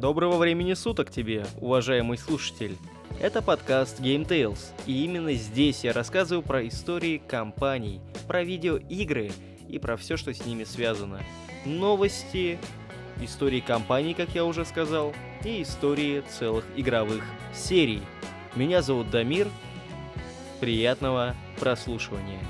Доброго времени суток тебе, уважаемый слушатель. Это подкаст Game Tales, и именно здесь я рассказываю про истории компаний, про видеоигры и про все, что с ними связано. Новости, истории компаний, как я уже сказал, и истории целых игровых серий. Меня зовут Дамир. Приятного прослушивания.